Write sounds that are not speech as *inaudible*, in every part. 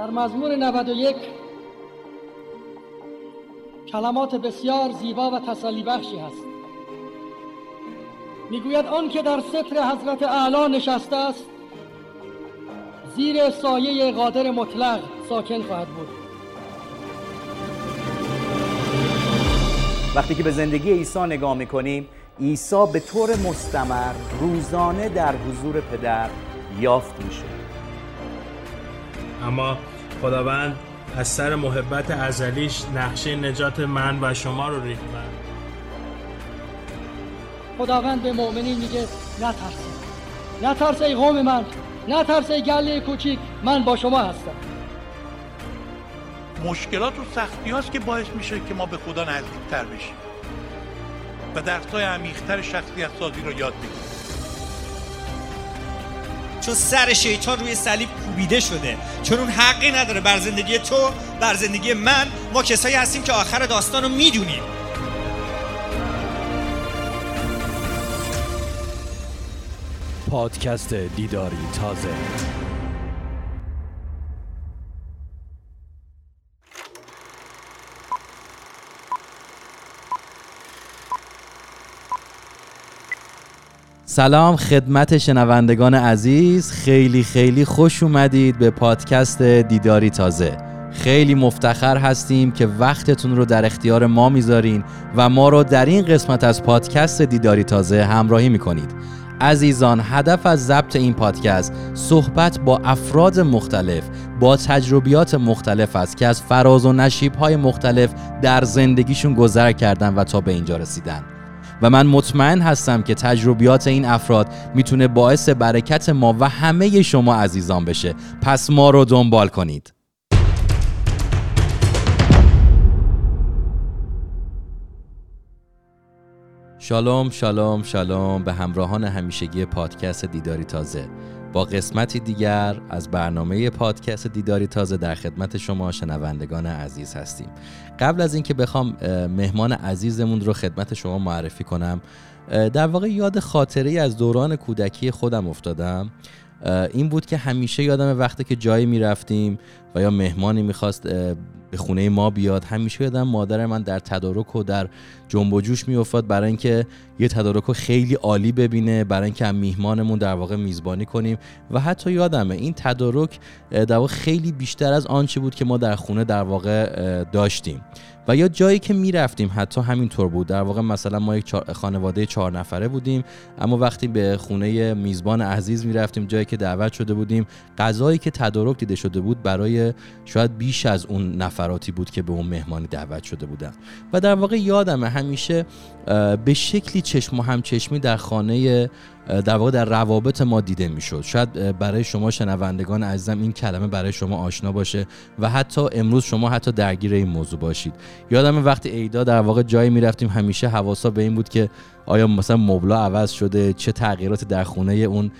در مزمور 91 کلمات بسیار زیبا و تسلی بخشی هست. می‌گوید آن که در ستر حضرت اعلی نشسته است زیر سایه قادر مطلق ساکن خواهد بود. وقتی که به زندگی عیسی نگاه می‌کنیم عیسی به طور مستمر روزانه در حضور پدر یافت میشه. اما خداوند از سر محبت ازلیش نقشه نجات من و شما رو ریخت. خداوند به مؤمنین میگه نترسید نترس ای قوم من نترس ای گله کوچیک من با شما هستم. مشکلات و سختی هاست که باعث میشه که ما به خدا نزدیکتر بشیم و درسای عمیقتر شخصیت سازی رو یاد بگیریم. چون سر شیطان روی صلیب کوبیده شده. چون اون حقی نداره بر زندگی تو بر زندگی من. ما کسایی هستیم که آخر داستان رو می‌دونیم. پادکست دیداری تازه. سلام خدمت شنوندگان عزیز. خیلی خیلی خوش اومدید به پادکست دیداری تازه. خیلی مفتخر هستیم که وقتتون رو در اختیار ما می‌ذارین و ما رو در این قسمت از پادکست دیداری تازه همراهی می‌کنید. عزیزان هدف از ضبط این پادکست صحبت با افراد مختلف با تجربیات مختلف است که از فراز و نشیب های مختلف در زندگیشون گذر کردن و تا به اینجا رسیدن. و من مطمئن هستم که تجربیات این افراد می‌تونه باعث برکت ما و همه شما عزیزان بشه. پس ما رو دنبال کنید. شالوم شالوم شالوم به همراهان همیشگی پادکست دیداری تازه. با قسمتی دیگر از برنامه پادکست دیداری تازه در خدمت شما شنوندگان عزیز هستیم. قبل از اینکه بخوام مهمان عزیزمون رو خدمت شما معرفی کنم در واقع یاد خاطری از دوران کودکی خودم افتادم. این بود که همیشه یادم وقتی که جایی می‌رفتیم و یا مهمانی می‌خواست به خونه ما بیاد. همیشه یادم مادر من در تدارک و در جنب و جوش میافتاد برای اینکه یه تدارک رو خیلی عالی ببینه برای اینکه هم میهمانمون در واقع میزبانی کنیم. و حتی یادمه این تدارک در واقع خیلی بیشتر از آنچه بود که ما در خونه در واقع داشتیم. و یا جایی که می‌رفتیم حتی همینطور بود. در واقع مثلا ما یک خانواده چهار نفره بودیم اما وقتی به خونه میزبان عزیز می‌رفتیم جایی که دعوت شده بودیم غذایی که تدارک دیده شده بود برای شاید بیش از اون نفراتی بود که به اون مهمانی دعوت شده بودن. و در واقع یادمه همیشه به شکلی چشم و همچشمی در خانه در واقع در روابط ما دیده می‌شد. شاید برای شما شنوندگان عزیزم این کلمه برای شما آشنا باشه و حتی امروز شما حتی درگیر این موضوع باشید. یادم وقتی ایدا در واقع جایی می‌رفتیم همیشه حواسا به این بود که آیا مثلا مبلا عوض شده چه تغییراتی در خونه اون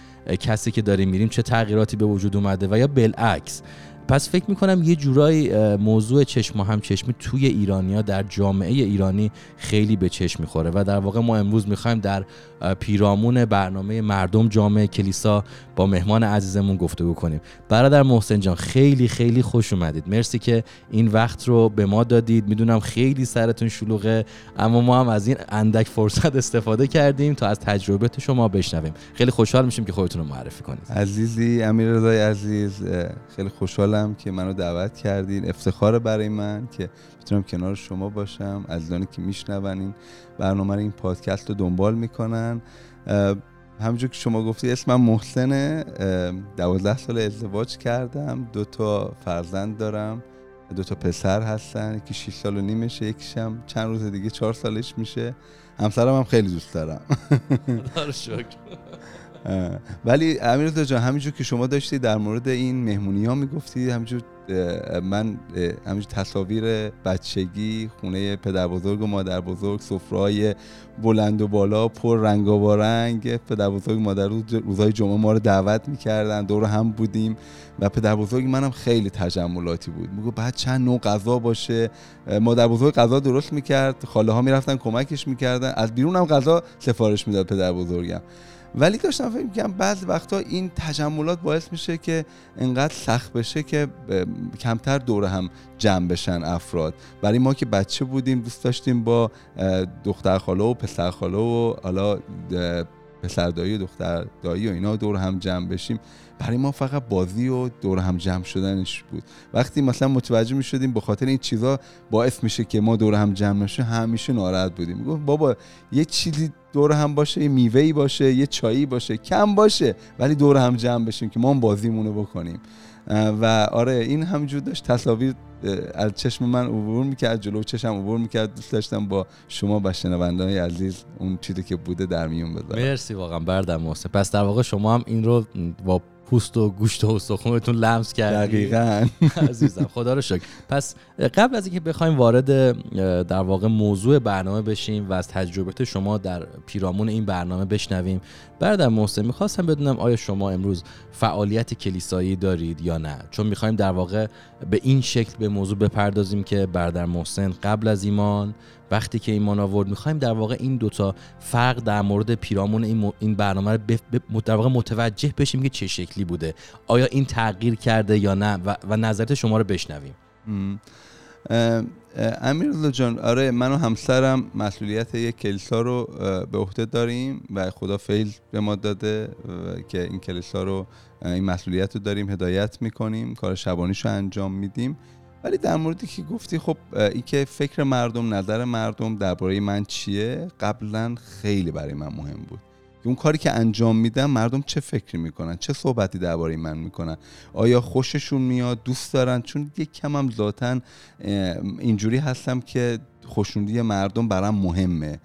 کسی که داریم میریم چه تغییراتی به وجود اومده و یا بالعکس. پس فکر می‌کنم یه جورایی موضوع چشم و هم چشمی توی ایرانیا در جامعه ایرانی خیلی به چشم می‌خوره و در واقع ما امروز می‌خوایم در پیرامون برنامه مردم جامعه کلیسا با مهمان عزیزمون گفتگو کنیم. برادر محسن جان خیلی خیلی خوش اومدید. مرسی که این وقت رو به ما دادید. می‌دونم خیلی سرتون شلوغه اما ما هم از این اندک فرصت استفاده کردیم تا از تجربه شما بشنویم. خیلی خوشحال میشیم که خودتون رو معرفی کنید. عزیزی امیر رضای عزیز خیلی خوشحالم که منو دعوت کردین. افتخار برای من که می‌تونم کنار شما باشم. عزیزانی که میشنون این برنامه این پادکست رو دنبال می‌کنن. همونجور که شما گفتی اسمم محسنه دوازده سال ازدواج کردم. دو تا فرزند دارم. دو تا پسر هستن. یکی 6 سال و نیمشه یکیشم چند روز دیگه چهار سالش میشه. همسرم هم خیلی دوست دارم. *laughs* ولی امیر جان همینجور که شما داشتی در مورد این مهمونی ها می‌گفتی همینجور من همینجور تصاویر بچگی خونه پدر بزرگ و مادر بزرگ سفرهای بلند و بالا پر رنگ و رنگ پدر بزرگ مادر روزهای جمعه ما رو دعوت می‌کردن دور هم بودیم و پدر بزرگ منم خیلی تجملاتی بود. میگو بعد چند نوع غذا باشه. مادر بزرگ غذا درست می‌کرد خاله ها می‌رفتن کمکش می‌کردن. از بیرون هم غذا سفارش می‌داد پدر بزرگم. ولی داشتم فکر می‌کنم بعض وقتا این تجملات باعث میشه که انقدر سخت بشه که کمتر دور هم جمع بشن افراد. برای ما که بچه بودیم دوست داشتیم با دختر خاله و پسر خاله و حالا پسر دایی و دختر دایی و اینا دور هم جمع بشیم. برای ما فقط بازی و دور هم جمع شدنش بود. وقتی مثلا متوجه می شدیم به خاطر این چیزا باعث میشه که ما دور هم جمع نشیم همیشه ناراحت بودیم. می‌گفت بابا یه چیزی دور هم باشه یه میوهی باشه یه چایی باشه کم باشه ولی دور هم جمع بشیم که ما هم بازیمونو بکنیم. و آره این همجور داشت. تصاویر از چشم من عبور می‌کرد جلو چشم عبور می‌کرد. دوست داشتم با شما و شنوندان عزیز اون چیزی که بوده در میون بذارم. مرسی واقعا بردم محسن. پس در واقع شما هم این رو با پوست و گوشت و استخونتون لمس کردید دقیقا. *laughs* عزیزم خدا رو شکر. پس قبل از اینکه بخوایم وارد در واقع موضوع برنامه بشیم و از تجربه شما در پیرامون این برنامه بشنویم بعد محسن می‌خواستم بدونم آیا شما امروز فعالیت کلیسایی دارید یا نه؟ چون می‌خوایم در واقع به این شکل به موضوع بپردازیم که بردر محسن قبل از ایمان وقتی که ایمان آورد می‌خوایم در واقع این دوتا فرق در مورد پیرامون این, این برنامه رو در واقع متوجه بشیم که چه شکلی بوده. آیا این تغییر کرده یا نه؟ و, و نظرت شما رو بشنویم. امیر جان آره من و همسرم مسئولیت یک کلیسا رو به عهده داریم و خدا فیل به ما داده که این کلیسا رو این مسئولیت رو داریم هدایت می‌کنیم کار شبانیش رو انجام میدیم. ولی در موردی که گفتی خب این که فکر مردم نظر مردم درباره من چیه؟ قبلا خیلی برای من مهم بود. اون کاری که انجام میدم مردم چه فکری می‌کنن؟ چه صحبتی درباره من می‌کنن؟ آیا خوششون میاد؟ دوست دارن؟ چون یک کم هم ذاتا اینجوری هستم که خوشنودی مردم برام مهمه.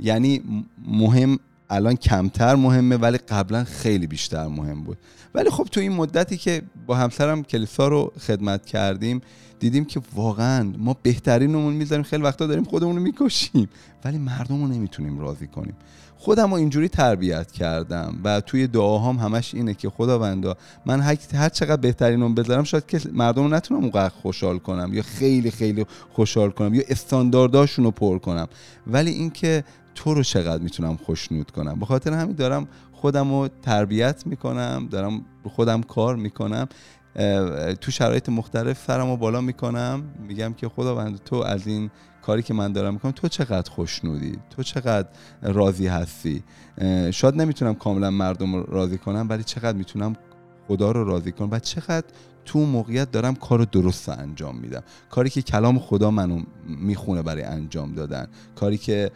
یعنی مهم الان کمتر مهمه ولی قبلا خیلی بیشتر مهم بود. ولی خب تو این مدتی که با همسرم کلیسا رو خدمت کردیم دیدیم که واقعا ما بهترینمون می‌ذاریم خیلی وقتا داریم خودمون رو می‌کشیم ولی مردم رو نمی‌تونیم راضی کنیم. خودم رو اینجوری تربیت کردم و توی دعاهام همش اینه که خداوندا من هر چقدر بهترینم بذارم شاید که مردم رو نتونم اونقدر خوشحال کنم یا خیلی خیلی خوشحال کنم یا استاندارداشون رو پر کنم. ولی اینکه تو رو چقدر می‌تونم خوشنود کنم؟ به خاطر همین دارم خودم رو تربیت می‌کنم دارم خودم کار می‌کنم تو شرایط مختلف سرم رو بالا می‌کنم میگم که خداوند تو از این کاری که من دارم می‌کنم تو چقدر خوشنودی؟ تو چقدر راضی هستی؟ شاید نمی‌تونم کاملا مردم رو راضی کنم ولی چقدر می‌تونم خدا رو راضی کنم و چقدر تو موقعیت دارم کار درست انجام میدم. کاری که کلام خدا منو می‌خونه برای انجام دادن. کاری که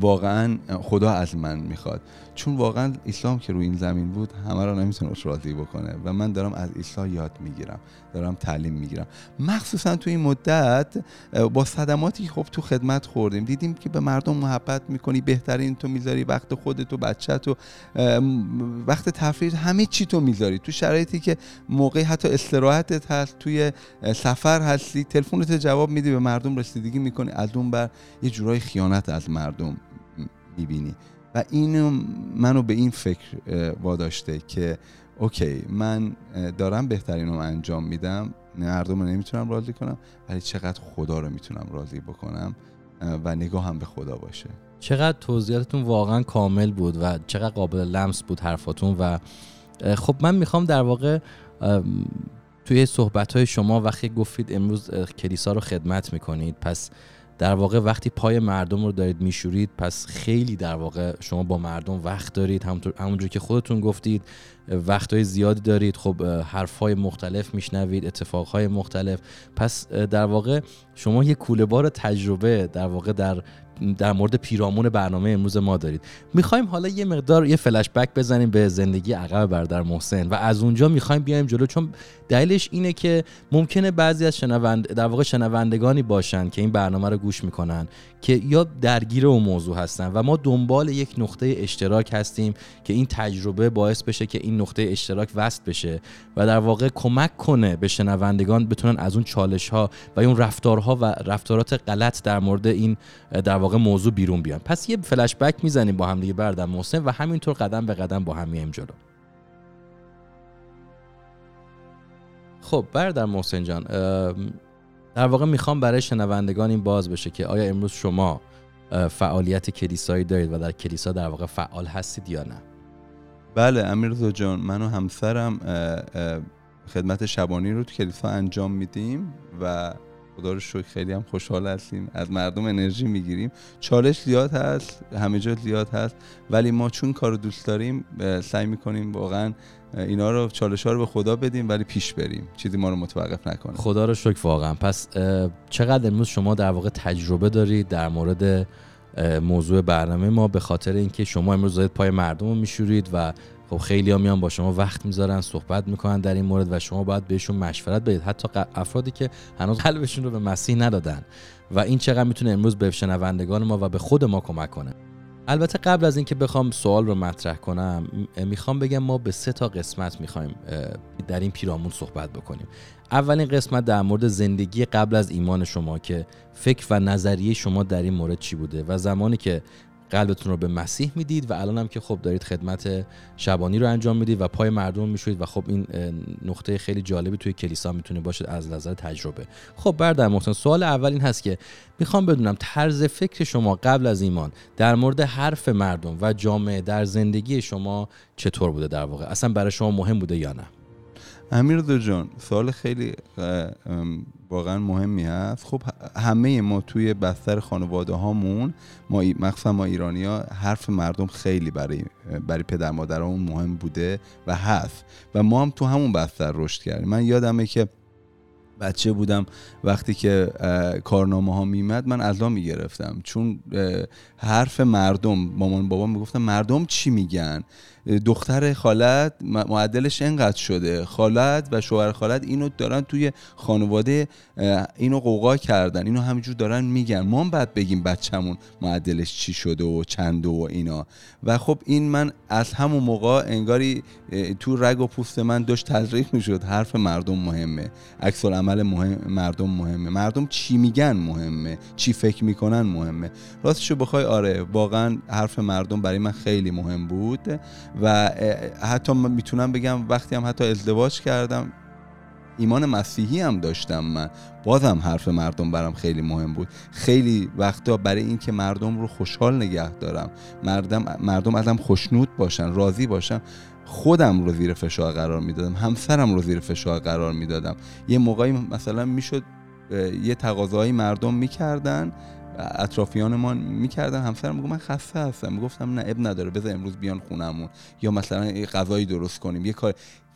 واقعا خدا از من می‌خواد. چون واقعا اسلام که روی این زمین بود همه را نمی‌تونه راضی بکنه و من دارم از عیسی یاد می‌گیرم دارم تعلیم می‌گیرم. مخصوصا تو این مدت با صدماتی خب تو خدمت خوردیم دیدیم که به مردم محبت می‌کنی بهترین تو می‌ذاری وقت خودتو بچه تو وقت تفریح همه چی تو می‌ذاری. تو شرایطی که موقعی حتی استراحتت هست توی سفر هستی تلفنت جواب میدی به مردم رسیدگی می‌کنی از اون بر یه جورای خیانت از مردم. می‌بینی. و اینو منو به این فکر واداشته که اوکی من دارم بهترین رو انجام میدم مردم رو نمی‌تونم راضی کنم ولی چقدر خدا رو می‌تونم راضی بکنم و نگاه هم به خدا باشه. چقدر توضیحاتتون واقعا کامل بود و چقدر قابل لمس بود حرفاتون و خب من می‌خوام در واقع توی صحبت های شما وقتی گفتید امروز کلیسا رو خدمت می‌کنید پس در واقع وقتی پای مردم رو دارید میشورید پس خیلی در واقع شما با مردم وقت دارید. همونجور که خودتون گفتید وقتهای زیادی دارید. خب حرفهای مختلف میشنوید اتفاقهای مختلف. پس در واقع شما یه کوله بار تجربه در واقع در در مورد پیرامون برنامه امروز ما دارید. می‌خوایم حالا یه مقدار یه فلش بک بزنیم به زندگی عقب برادر محسن و از اونجا می‌خوایم بیایم جلو چون دلیلش اینه که ممکنه بعضی از شنوند در واقع شنوندگانی باشن که این برنامه رو گوش می‌کنن. که یا درگیر اون موضوع هستن و ما دنبال یک نقطه اشتراک هستیم که این تجربه باعث بشه که این نقطه اشتراک وصل بشه و در واقع کمک کنه به شنوندگان بتونن از اون چالش ها و اون رفتارها و رفتارات غلط در مورد این در واقع موضوع بیرون بیان. پس یه فلش بک می‌زنیم با هم دیگه بردم محسن و همینطور قدم به قدم با هم میایم جلو. خب بردر محسن جان در واقع می‌خوام برای شنوندگان این باز بشه که آیا امروز شما فعالیت کلیسایی دارید و در کلیسا در واقع فعال هستید یا نه؟ بله امیرزا جان من و همسرم خدمت شبانی رو تو کلیسا انجام میدیم و خدا رو شکر خیلی هم خوشحال هستیم. از مردم انرژی می‌گیریم. چالش زیاد هست همه جا زیاد هست ولی ما چون کار رو دوست داریم سعی می‌کنیم واقعا اینا رو چالش ها رو به خدا بدیم ولی پیش بریم. چیزی ما رو متوقف نکنه. خدا رو شکر واقعا. پس چقدر امروز شما در واقع تجربه دارید در مورد موضوع برنامه ما به خاطر اینکه شما امروز دارید پای مردم رو میشورید و خب خیلی ها میان با شما وقت می‌ذارن صحبت می‌کنن در این مورد و شما باید بهشون مشورت بدید. حتی افرادی که هنوز قلبشون رو به مسیح ندادن. و این چقدر می‌تونه امروز به شنوندگان ما و به خود ما کمک کنه. البته قبل از اینکه بخوام سوال رو مطرح کنم می‌خوام بگم ما به سه تا قسمت می‌خوایم در این پیرامون صحبت بکنیم. اولین قسمت در مورد زندگی قبل از ایمان شما که فکر و نظریه شما در این مورد چی بوده و زمانی که قلبتون رو به مسیح می‌دید و الان هم که خب دارید خدمت شبانی رو انجام می‌دید و پای مردم می‌شوید و خب این نقطه خیلی جالبی توی کلیسا می‌تونه باشه از نظر تجربه. خب برادر محسن سوال اول این هست که می‌خوام بدونم طرز فکر شما قبل از ایمان در مورد حرف مردم و جامعه در زندگی شما چطور بوده در واقع؟ اصلا برای شما مهم بوده یا نه؟ امیر دو جان سوال خیلی واقعا مهمی هست. خب همه ما توی بستر خانواده هامون ما مخصوصا ما ایرانی ها حرف مردم خیلی برای برای پدر مادرمون مهم بوده و هست. و ما هم تو همون بستر رشد کردیم. من یادمه که بچه بودم وقتی که کارنامه ها میمد من عزا می‌گرفتم. چون حرف مردم مامان بابا می‌گفتن مردم چی میگن؟ دختر خالت معدلش انقدر شده. خالت و شوهر خالت اینو دارن توی خانواده اینو قوقا کردن. اینو همینجور دارن میگن. ما هم بعد بگیم بچهمون معدلش چی شده و چنده و اینا. و خب این من از همون موقع انگاری تو رگ و پوست من داشت تزریق می‌شد. حرف مردم مهمه. عکس عمل مهم مردم مهمه. مردم چی میگن مهمه. چی فکر می‌کنن مهمه. راستشو بخوای آره واقعا حرف مردم برای من خیلی مهم بود. و حتی می‌تونم بگم وقتی هم حتی ازدواج کردم ایمان مسیحی هم داشتم من. بازم حرف مردم برام خیلی مهم بود. خیلی وقتا برای اینکه مردم رو خوشحال نگه دارم. مردم مردم ازم خوشنود باشن راضی باشن. خودم رو زیر فشار قرار می‌دادم. همسرم رو زیر فشار قرار می‌دادم. یه موقعی مثلا می‌شد یه تقاضایی مردم می‌کردن. اطرافیانمان می‌کردن. همسرم می‌گفت من خسته هستم. می‌گفتم نه اب نداره. بذار امروز بیان خونمون. یا مثلا یه غذایی درست کنیم. یه کار.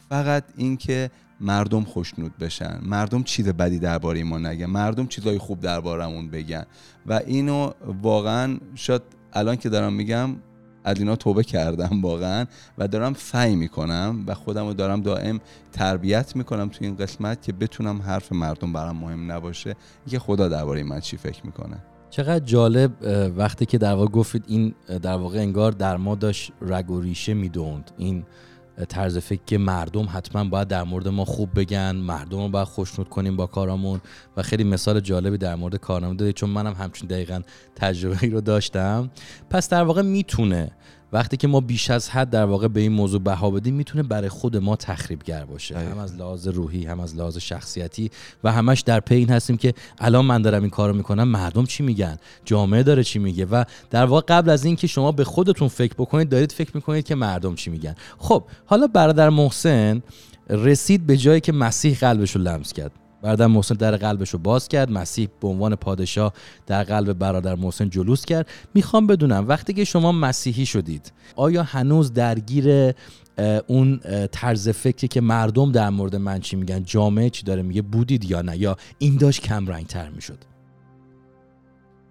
فقط اینکه مردم خوشنود بشن. مردم چیز بدی درباره ما نگن. مردم چیزای خوب دربارمون بگن. و اینو واقعا شاید الان که دارم میگم از اینا توبه کردم واقعا و دارم سعی می‌کنم و خودم رو دارم دائم تربیت می‌کنم تو این قسمت که بتونم حرف مردم برام مهم نباشه. که خدا درباره من چی فکر می‌کنه. چقدر جالب وقتی که در واقع گفتید این در واقع انگار در ما داشت رگ و ریشه می‌دوند. این طرز فکر که مردم حتما باید در مورد ما خوب بگن مردم رو باید خوشنود کنیم با کارامون. و خیلی مثال جالبی در مورد کارنامه دادید چون منم همچین دقیقا تجربه ای رو داشتم. پس در واقع می‌تونه وقتی که ما بیش از حد در واقع به این موضوع بها بدیم می‌تونه برای خود ما تخریبگر باشه. هم از لحاظ روحی هم از لحاظ شخصیتی و همش در پی این هستیم که الان من دارم این کارو می‌کنم مردم چی میگن؟ جامعه داره چی میگه؟ و در واقع قبل از اینکه شما به خودتون فکر بکنید دارید فکر می‌کنید که مردم چی میگن. خب حالا برادر محسن رسید به جایی که مسیح قلبش رو لمس کرد. برادر محسن در قلبش رو باز کرد. مسیح به عنوان پادشاه در قلب برادر محسن جلوس کرد. می‌خوام بدونم وقتی که شما مسیحی شدید آیا هنوز درگیر اون طرز فکری که مردم در مورد من چی میگن جامعه چی داره میگه بودید یا نه؟ یا این داشت کم رنگ تر می‌شد؟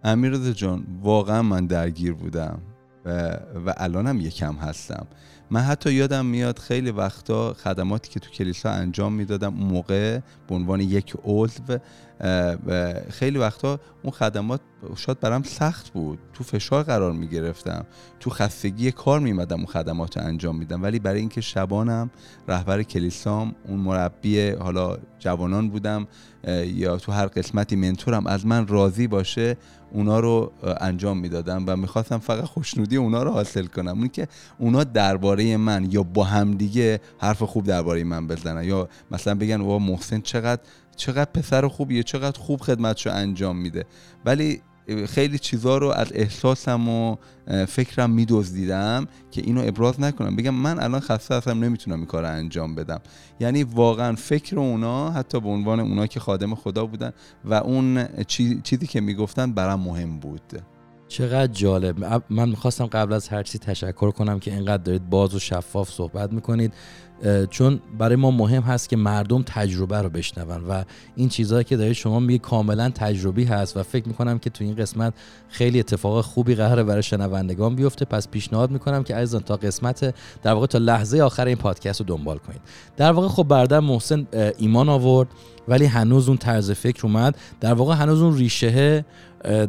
امیرزا جان واقعا من درگیر بودم و, و الانم یکم هستم. من حتی یادم میاد خیلی وقتا خدماتی که تو کلیسا انجام می‌دادم اون موقع به عنوان یک عضو خیلی وقتا اون خدمات شاید برام سخت بود. تو فشار قرار می‌گرفتم. تو خستگی کار میمدم اون خدمات انجام میدم. ولی برای اینکه شبانم رهبر کلیسام اون مربی حالا جوانان بودم یا تو هر قسمتی منتورم از من راضی باشه اونا رو انجام می‌دادم و می‌خواستم فقط خوشنودی اونا رو حاصل کنم اون که اونا درباره من یا با همدیگه حرف خوب درباره من بزنن. یا مثلا بگن وا محسن چقدر چقدر پسر خوبیه چقدر خوب خدمتشو انجام میده. ولی خیلی چیزا رو از احساسم و فکرم میدزدیدم که اینو ابراز نکنم. بگم من الان خسته هستم نمی‌تونم این کار رو انجام بدم. یعنی واقعا فکر اونا حتی به عنوان اونا که خادم خدا بودن و اون چیزی که می‌گفتن برام مهم بود. چقدر جالب. من می‌خواستم قبل از هر چیزی تشکر کنم که اینقدر دارید باز و شفاف صحبت می‌کنید. چون برای ما مهم هست که مردم تجربه رو بشنون و این چیزهایی که دارید شما میگه کاملا تجربی هست و فکر می‌کنم که تو این قسمت خیلی اتفاق خوبی قراره برای شنوندگان بیفته. پس پیشنهاد می‌کنم که عزیزان تا قسمت در واقع تا لحظه آخر این پادکست رو دنبال کنید. در واقع خب برادر محسن ایمان آورد. ولی هنوز اون طرز فکر اومد. در واقع هنوز اون ریشه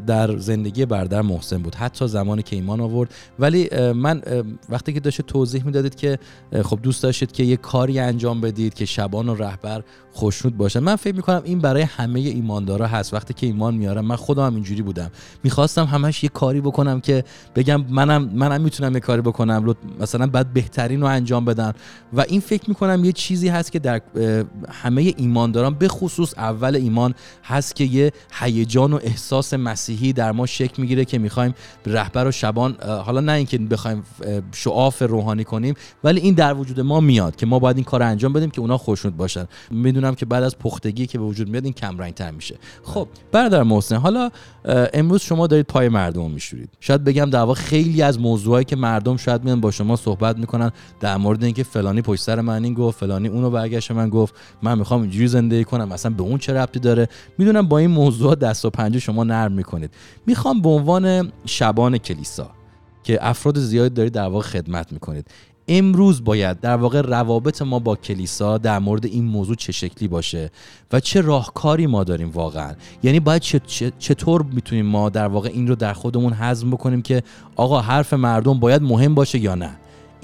در زندگی بردر محسن بود. حتی زمانی که ایمان آورد. ولی من وقتی که داشت توضیح می‌دادید که خب دوست داشتید که یه کاری انجام بدید که شبان و رهبر خوشنود باشه من فکر می‌کنم این برای همه ایماندارا هست. وقتی که ایمان میارم من خودم هم اینجوری بودم. می‌خواستم همش یه کاری بکنم که بگم منم منم می‌تونم یه کاری بکنم. مثلا بعد بهترین رو انجام بدم و این فکر می‌کنم یه چیزی هست که در همه ایمانداران به خصوص اول ایمان هست که یه هیجان و احساس مسیحی در ما شکل می‌گیره که می‌خوایم رهبر و شبان حالا نه اینکه بخوایم شعاف روحانی کنیم ولی این در وجود ما میاد که ما باید این کار انجام بدیم که اونا خوشنود باشن. می‌دونم که بعد از پختگی که به وجود میاد این کم رنگ تر میشه. خب برادر محسن حالا امروز شما دارید پای مردم میشورید. شاید بگم در واقع خیلی از موضوعایی که مردم شاید میان با شما صحبت می‌کنن در مورد اینکه فلانی پشت سر من این گفت فلانی اونو برگشت من گفت من می‌خوام اینجوری زندگی کنم مثلا به اون چه ربطی داره؟ می‌دونم با این موضوع دست و پنجه شما نرم می‌کنید. می‌خوام به عنوان شبان کلیسا که افراد زیادی دارید در واقع خدمت می‌کنید امروز باید در واقع روابط ما با کلیسا در مورد این موضوع چه شکلی باشه و چه راهکاری ما داریم واقعا؟ یعنی باید چطور می‌تونیم ما در واقع این رو در خودمون هضم بکنیم که آقا حرف مردم باید مهم باشه یا نه؟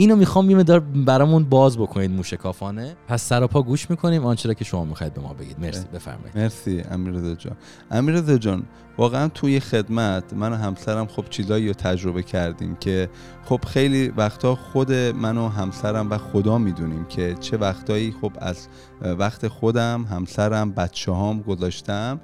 اینو می‌خوام یه مدار برامون باز بکنید موشکافانه پس سراپا گوش می‌کنیم. آنچه که شما می‌خواید به ما بگید. مرسی. بفرمایید. مرسی امیر جان. امیر جان واقعا توی خدمت من و همسرم خب چیزایی رو تجربه کردیم که خب خیلی وقتا خود من و همسرم و خدا می‌دونیم که چه وقتایی خب از وقت خودم همسرم بچه هام گذاشتم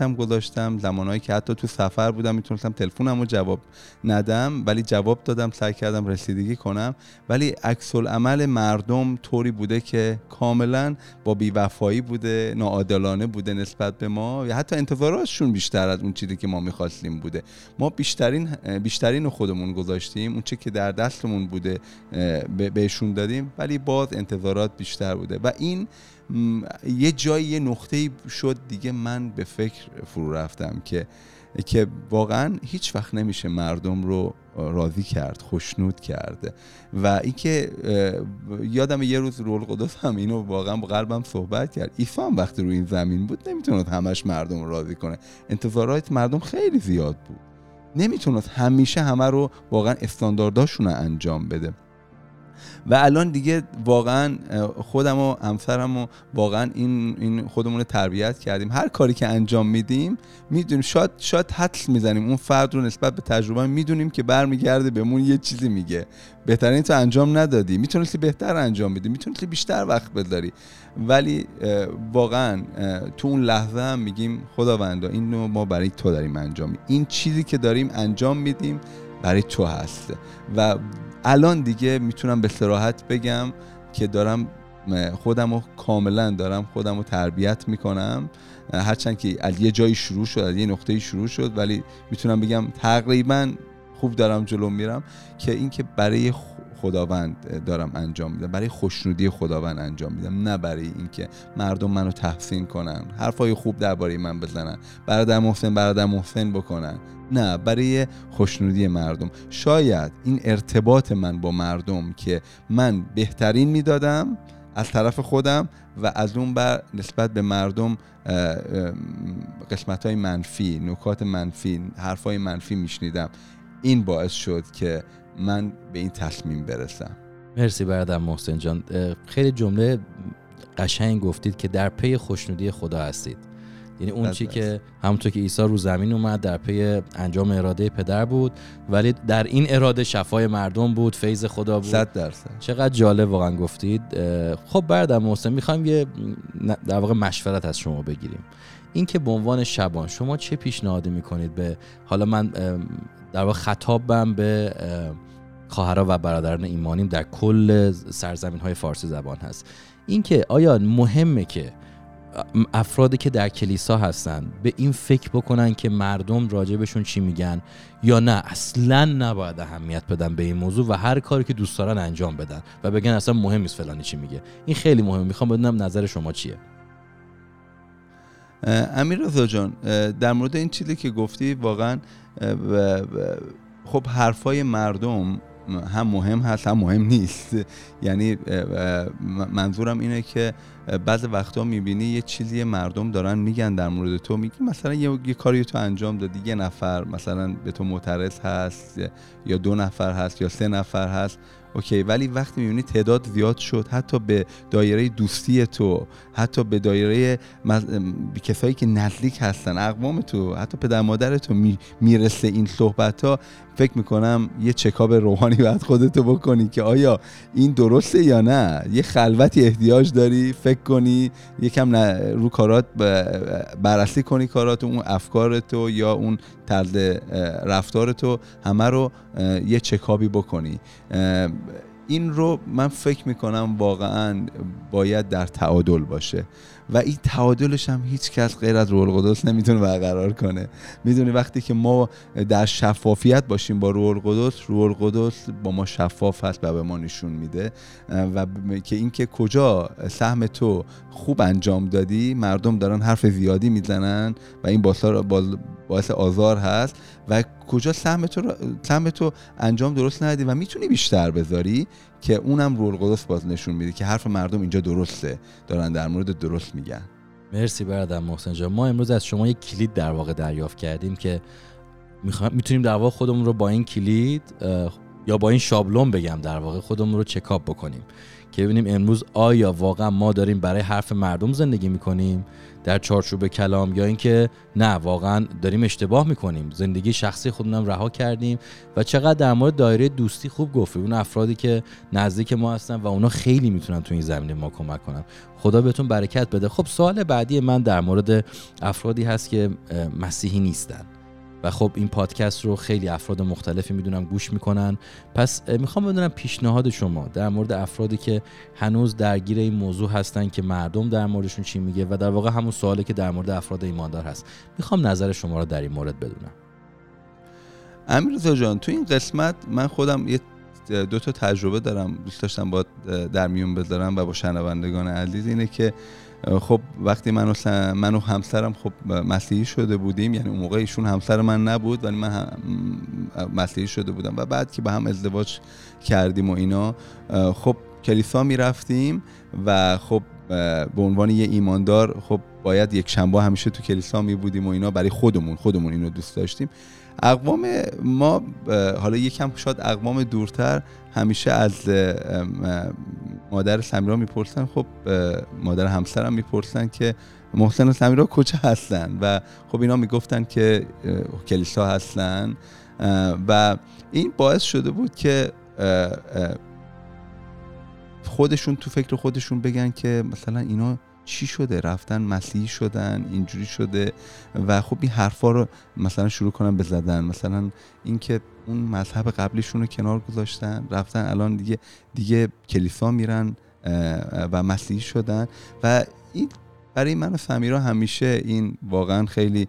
هم گذاشتم زمانهایی که حتی تو سفر بودم می‌تونستم تلفنم رو جواب ندم ولی جواب دادم سعی کردم رسیدگی کنم. ولی عکس عمل مردم طوری بوده که کاملا با بیوفایی بوده ناعادلانه بوده نسبت به ما. یا حتی انتظاراتشون بیشتر از اون چیزی که ما می‌خواستیم بوده. ما بیشترین بیشترین رو خودمون گذاشتیم اون چه که در دستمون بوده بهشون دادیم ولی باز انتظارات بیشتر بوده. و این یه جایی یه نقطه شد دیگه من به فکر فرو رفتم که که واقعا هیچ وقت نمیشه مردم رو راضی کرد خوشنود کرده و اینکه یادم یه روز رول قدس هم اینو واقعا با قلبم صحبت کرد. عیسی هم وقتی روی این زمین بود نمی‌تونست همش مردم رو راضی کنه. انتظارات مردم خیلی زیاد بود. نمی‌تونست همیشه همه رو واقعا استاندارداشون انجام بده. و الان دیگه واقعا خودم و همسرم و واقعا این, این خودمون رو تربیت کردیم. هر کاری که انجام میدیم می‌دونیم شاید شاید حدس می‌زنیم. اون فرد رو نسبت به تجربه می‌دونیم که برمیگرده بهمون یه چیزی میگه. بهترین تو انجام ندادی. می‌تونستی بهتر انجام بدی. می‌تونستی بیشتر وقت بذاری. ولی واقعا تو اون لحظه هم میگیم خداوندا این ما برای تو داریم انجام این چیزی که داریم انجام میدیم برای تو هست. و الان دیگه می‌تونم به سراحت بگم که دارم خودم رو کاملا دارم خودم رو تربیت می‌کنم. هرچند که از یه جایی شروع شد از یه نقطه شروع شد ولی می‌تونم بگم تقریبا خوب دارم جلو میرم که اینکه برای خداوند دارم انجام میدم. برای خوشنودی خداوند انجام میدم نه برای اینکه مردم منو تحسین کنن. حرفای خوب درباره من بزنن. برادر محسن برادر محسن بکنن. نه برای خوشنودی مردم. شاید این ارتباط من با مردم که من بهترین می‌دادم از طرف خودم و از اون بر نسبت به مردم قسمت های منفی نکات منفی حرف های منفی میشنیدم. این باعث شد که من به این تصمیم برسم. مرسی برادر محسن جان. خیلی جمله قشنگ گفتید که در پی خوشنودی خدا هستید. یعنی اون چی که همونطور که عیسی رو زمین اومد در پی انجام اراده پدر بود ولی در این اراده شفای مردم بود فیض خدا بود. صد درصد. چقدر جالب واقعا گفتید. خب برادر محسن می‌خوایم یه در واقع مشورت از شما بگیریم. اینکه به عنوان شبان شما چه پیشنهادی می‌کنید به حالا من در واقع خطابم به خواهرها و برادران ایمانیم در کل سرزمین های فارسی زبان هست. اینکه آیا مهمه که افرادی که در کلیسا هستن به این فکر بکنن که مردم راجبشون چی میگن یا نه اصلا نباید اهمیت بدن به این موضوع و هر کاری که دوست دارن انجام بدن و بگن اصلا مهم نیست فلانی چی میگه. این خیلی مهمه. می‌خوام بدونم نظر شما چیه؟ امیر رضا جان در مورد این چیزی که گفتی واقعا خب حرفای مردم هم مهم هست هم مهم نیست. یعنی منظورم اینه که بعض وقتا می‌بینی یه چیزی مردم دارن میگن در مورد تو میگی مثلا یه, یه کاری تو انجام دادی یه نفر مثلا به تو معترض هست یا دو نفر هست یا سه نفر هست. اوکی ولی وقتی می‌بینی تعداد زیاد شد حتی به دایره دوستی تو حتی به دایره مز... کسایی که نزدیک هستن اقوام تو حتی پدر مادر تو می‌رسه این صحبت ها فکر می‌کنم یه چکاب روحانی باید خودتو بکنی که آیا این درسته یا نه؟ یه خلوتی احتیاج داری فکر کنی یکم رو کارات بررسی کنی کارات اون افکار تو یا اون طرز رفتار تو همه رو یه چکابی بکنی. این رو من فکر می‌کنم واقعا باید در تعادل باشه. و این تعادلش هم هیچ کس غیر از روح القدس نمی‌تونه برقرار کنه. می‌دونی وقتی که ما در شفافیت باشیم با روح القدس روح القدس با ما شفاف هست و به ما نشون میده. و که اینکه کجا سهم تو خوب انجام دادی مردم دارن حرف زیادی می‌زنن و این باعث آزار هست و کجا سهم تو, سهم تو انجام درست ندادی و می‌تونی بیشتر بذاری که اونم رول قدس باز نشون میده که حرف مردم اینجا درسته. دارن در مورد درست میگن. مرسی برادر محسن جان. ما امروز از شما یک کلید در واقع دریافت کردیم که می‌تونیم در واقع خودمون رو با این کلید یا با این شابلون بگم در واقع خودمون رو چکاپ بکنیم. که ببینیم امروز آیا واقعا ما داریم برای حرف مردم زندگی می‌کنیم؟ در چارچوب کلام یا اینکه نه واقعا داریم اشتباه می‌کنیم. زندگی شخصی خودمونم رها کردیم و چقدر در مورد دایره دوستی خوب گفتی. اون افرادی که نزدیک ما هستن و اونا خیلی می‌تونن تو این زمینه ما کمک کنن. خدا بهتون برکت بده. خب سوال بعدی من در مورد افرادی هست که مسیحی نیستن. و خب این پادکست رو خیلی افراد مختلفی می‌دونم گوش می‌کنن. پس می‌خوام بدونم پیشنهاد شما در مورد افرادی که هنوز درگیر این موضوع هستن که مردم در موردشون چی میگه و در واقع همون سوالی که در مورد افراد ایماندار هست. می‌خوام نظر شما رو در این مورد بدونم. امیر جان تو این قسمت من خودم یه دو تا تجربه دارم دوست داشتم با در میون بذارم و با شنوندگان عزیز اینه که خب وقتی من و, من و همسرم خب مسیحی شده بودیم یعنی اون موقع ایشون همسر من نبود ولی من هم مسیحی شده بودم و بعد که با هم ازدواج کردیم و اینا خب کلیسا می‌رفتیم و خب به عنوان یه ایماندار خب باید یک شنبه همیشه تو کلیسا می بودیم و اینا برای خودمون خودمون اینو دوست داشتیم. اقوام ما حالا یکم شاید اقوام دورتر همیشه از مادر سمیرا می‌پرسن خب مادر همسرم می‌پرسن که محسن و سمیرا کجا هستن؟ و خب اینا می‌گفتن که کلیسا هستن. و این باعث شده بود که خودشون تو فکر خودشون بگن که مثلا اینا چی شده؟ رفتن مسیحی شدن اینجوری شده. و خب این حرفا رو مثلا شروع کنن به زدن. مثلا اینکه اون مذهب قبلیشون رو کنار گذاشتن رفتن الان دیگه دیگه کلیسا میرن و مسیحی شدن. و این برای من و سمیرا همیشه این واقعا خیلی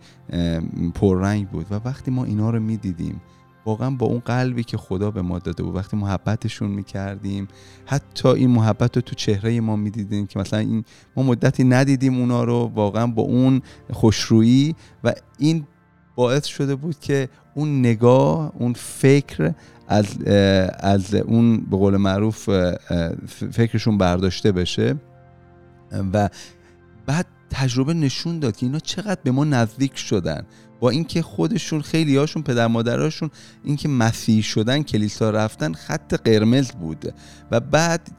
پررنگ بود. و وقتی ما اینا رو می‌دیدیم واقعا با اون قلبی که خدا به ما داده بود وقتی محبتشون می‌کردیم حتی این محبت رو تو چهره ما می‌دیدیم که مثلا این ما مدتی ندیدیم اونا رو واقعا با اون خوشرویی. و این باعث شده بود که اون نگاه اون فکر از از اون به قول معروف فکرشون برداشته بشه. و بعد تجربه نشون داد که اینا چقدر به ما نزدیک شدن. با اینکه خودشون خیلی هاشون پدر مادراشون اینکه مسیحی شدن کلیسا رفتن خط قرمز بود. و بعد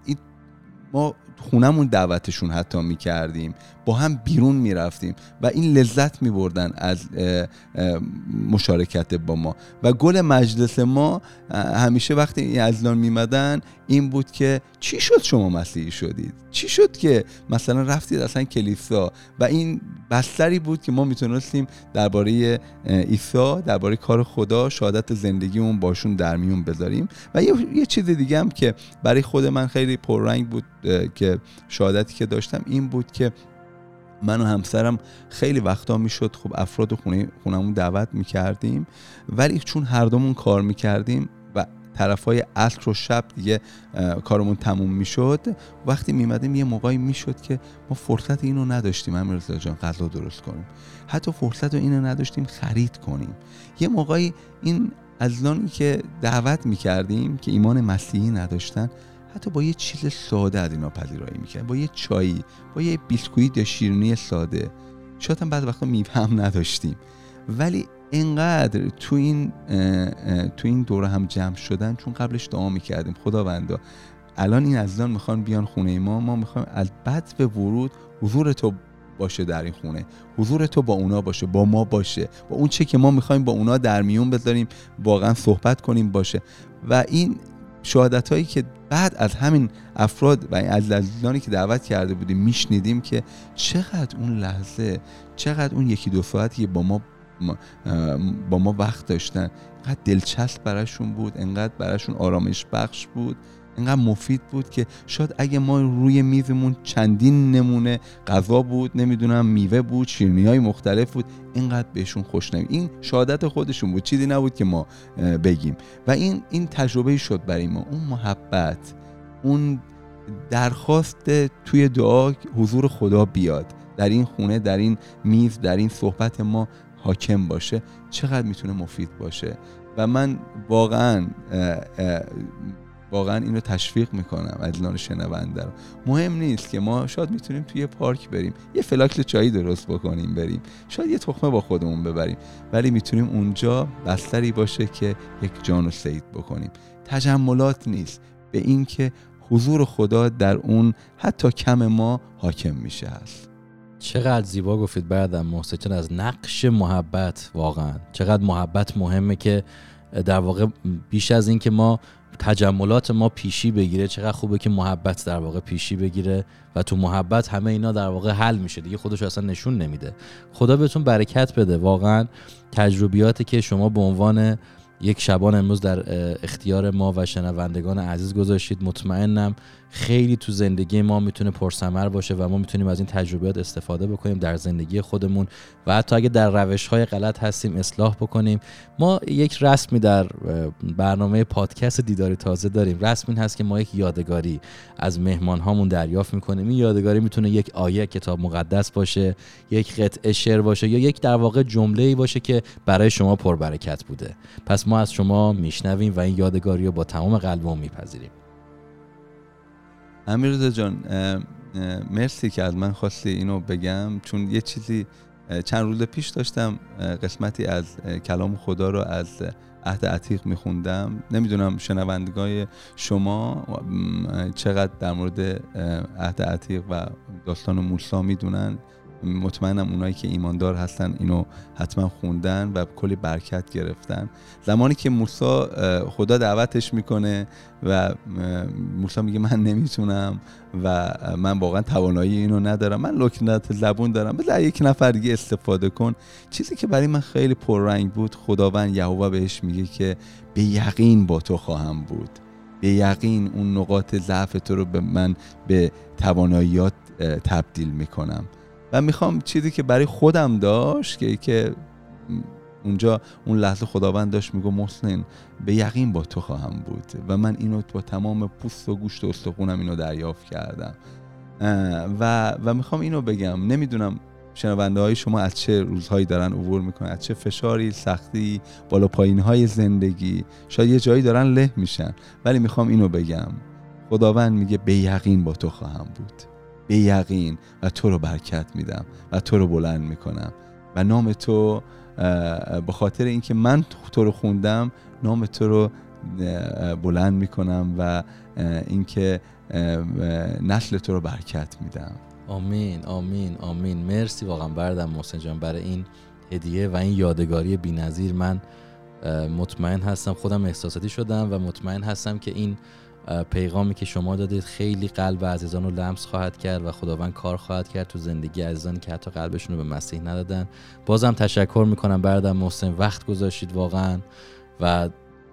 ما خونمون دعوتشون حتی می‌کردیم. با هم بیرون می‌رفتیم و این لذت میبردن از مشارکت با ما. و گل مجلس ما همیشه وقتی این ازلان میمدن این بود که چی شد شما مسیحی شدید؟ چی شد که مثلا رفتید اصلا کلیسا؟ و این بستری بود که ما می‌تونستیم درباره عیسی درباره کار خدا شهادت زندگیمون باشون در میون بذاریم. و یه, یه چیز دیگه هم که برای خود من خیلی پررنگ بود که شهادتی که داشتم این بود که من و همسرم خیلی وقتا می‌شد خب افراد خونه خونمون دعوت می‌کردیم. ولی چون هر دومون کار می‌کردیم و طرف های عصر و شب دیگه کارمون تموم می‌شد. وقتی میمدیم یه موقعی می‌شد که ما فرصت اینو نداشتیم امیرزا جان غذا درست کنیم. حتی فرصت رو اینو نداشتیم خرید کنیم. یه موقعی این ازلانی که دعوت می‌کردیم که ایمان مسیحی نداشتن حتی با یه چیز ساده از اینا پذیرایی می‌کرد با یه چایی با یه بیسکویت یا شیرینی ساده. شاید هم بعد وقتا میوه هم نداشتیم. ولی انقدر تو این تو این دوره هم جمع شدن چون قبلش دعا می‌کردیم. خداوندا الان این عزیزان می‌خوان بیان خونه ما. ما می‌خوایم از بد به ورود حضور تو باشه در این خونه. حضور تو با اونا باشه با ما باشه. با اون چه که ما می‌خوایم با اونا در میون بذاریم واقعا صحبت کنیم باشه. و این شهادت هایی که بعد از همین افراد و از عزیزانی که دعوت کرده بودیم میشنیدیم که چقدر اون لحظه چقدر اون یکی دو ساعتی با ما با ما وقت داشتن. انقدر دلچسب براشون بود انقدر براشون آرامش بخش بود اینقدر مفید بود که شاید اگه ما روی میزمون چندین نمونه غذا بود نمی‌دونم میوه بود شیرنی های مختلف بود اینقدر بهشون خوش نمید این شهادت خودشون بود چیزی نبود که ما بگیم. و این این تجربه شد برای ما. اون محبت اون درخواست توی دعا حضور خدا بیاد. در این خونه در این میز در این صحبت ما حاکم باشه چقدر می‌تونه مفید باشه؟ و من واقعا واقعا اینو تشویق می‌کنم عزیزان شنونده رو. مهم نیست که ما شاید می‌تونیم توی پارک بریم یه فلاکل چایی درست بکنیم بریم. شاید یه تخمه با خودمون ببریم. ولی می‌تونیم اونجا بستری باشه که یک جان و سید بکنیم. تجملات نیست به اینکه حضور خدا در اون حتی کم ما حاکم میشه هست. چقدر زیبا گفتید بعدم محسن از نقش محبت واقعا. چقدر محبت مهمه که در واقع بیش از این که ما تجملات ما پیشی بگیره چقدر خوبه که محبت در واقع پیشی بگیره و تو محبت همه اینا در واقع حل میشه دیگه خودش اصلا نشون نمیده. خدا بهتون برکت بده. واقعا تجربیاتی که شما به عنوان یک شبان امروز در اختیار ما و شنوندگان عزیز گذاشتید مطمئنم خیلی تو زندگی ما می‌تونه پرسمر باشه و ما می‌تونیم از این تجربیات استفاده بکنیم در زندگی خودمون و حتی اگه در روش های غلط هستیم اصلاح بکنیم. ما یک رسمی در برنامه پادکست دیداری تازه داریم. رسم این هست که ما یک یادگاری از مهمان هامون دریافت می‌کنیم. این یادگاری می‌تونه یک آیه کتاب مقدس باشه یک قطعه شعر باشه یا یک در واقع جمله ای باشه که برای شما پربرکت بوده. پس ما از شما میشنویم و این یادگاری رو با تمام قلبمون میپذیریم. امیرزا جان مرسی که از من خواستی اینو بگم چون یه چیزی چند روز پیش داشتم قسمتی از کلام خدا رو از عهد عتیق میخوندم. نمی‌دونم شنوندگاه شما چقدر در مورد عهد عتیق و داستان موسی می‌دونن. مطمئنم اونایی که ایماندار هستن اینو حتما خوندن و کلی برکت گرفتن. زمانی که موسی خدا دعوتش می‌کنه و موسی میگه من نمی‌تونم و من واقعا توانایی اینو ندارم. من لکنت زبون دارم. بذار یک نفر دیگه استفاده کن. چیزی که برای من خیلی پررنگ بود خداوند یهوه بهش میگه که به یقین با تو خواهم بود. به یقین اون نقاط ضعف تو رو به من به تواناییات تبدیل می‌کنم. و می‌خوام چیزی که برای خودم داشت که که اونجا اون لحظه خداوند داشت میگو محسن به یقین با تو خواهم بود و من اینو با تمام پوست و گوشت و استخونم اینو دریافت کردم. و و می‌خوام اینو بگم نمی‌دونم شنونده های شما از چه روزهایی دارن عبور می‌کنن از چه فشاری سختی بالا پایین های زندگی شاید یه جایی دارن له میشن ولی می‌خوام اینو بگم. خداوند میگه به یقین با تو خواهم بود. به یقین و تو رو برکت میدم و تو رو بلند می‌کنم. و نام تو به خاطر اینکه من تو رو خوندم نام تو رو بلند می‌کنم و اینکه نسل تو رو برکت میدم. آمین آمین آمین. مرسی واقعا بردم محسن جان برای این هدیه و این یادگاری بی‌نظیر. من مطمئن هستم خودم احساساتی شدم و مطمئن هستم که این پیغامی که شما دادید خیلی قلب عزیزان رو لمس خواهد کرد و خداوند کار خواهد کرد تو زندگی عزیزانی که حتی قلبشون رو به مسیح ندادن. بازم تشکر می‌کنم بردم محسن وقت گذاشتید واقعا و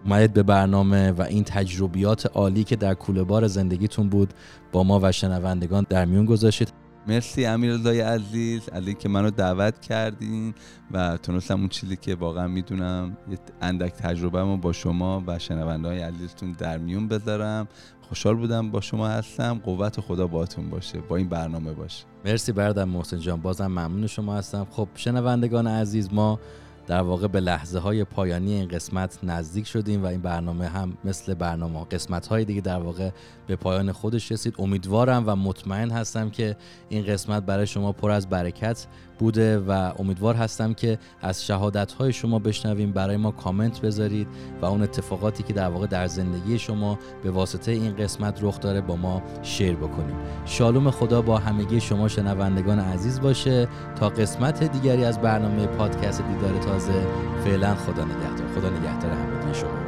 اومدید به برنامه و این تجربیات عالی که در کوله بار زندگیتون بود با ما و شنوندگان در میون گذاشتید. مرسی امیرالله عزیز از اینکه منو دعوت کردین و تونستم اون چیزی که واقعا می‌دونم یه اندک تجربه با شما و شنونده های عزیزتون در میون بذارم. خوشحال بودم با شما هستم. قوت خدا باتون باشه. با این برنامه باشه مرسی بردم محسن جان. بازم ممنون شما هستم. خب شنوندگان عزیز ما در واقع به لحظه های پایانی این قسمت نزدیک شدیم و این برنامه هم مثل برنامه قسمت های دیگه در واقع به پایان خودش رسید. امیدوارم و مطمئن هستم که این قسمت برای شما پر از برکت بوده و امیدوار هستم که از شهادت های شما بشنویم. برای ما کامنت بذارید و اون اتفاقاتی که در واقع در زندگی شما به واسطه این قسمت رخ داره با ما شیر بکنیم. شالوم خدا با همگی شما شنوندگان عزیز باشه. تا قسمت دیگری از برنامه پادکست دیدار تازه فعلا خدا نگهدار. خدا نگهدار همگی شما.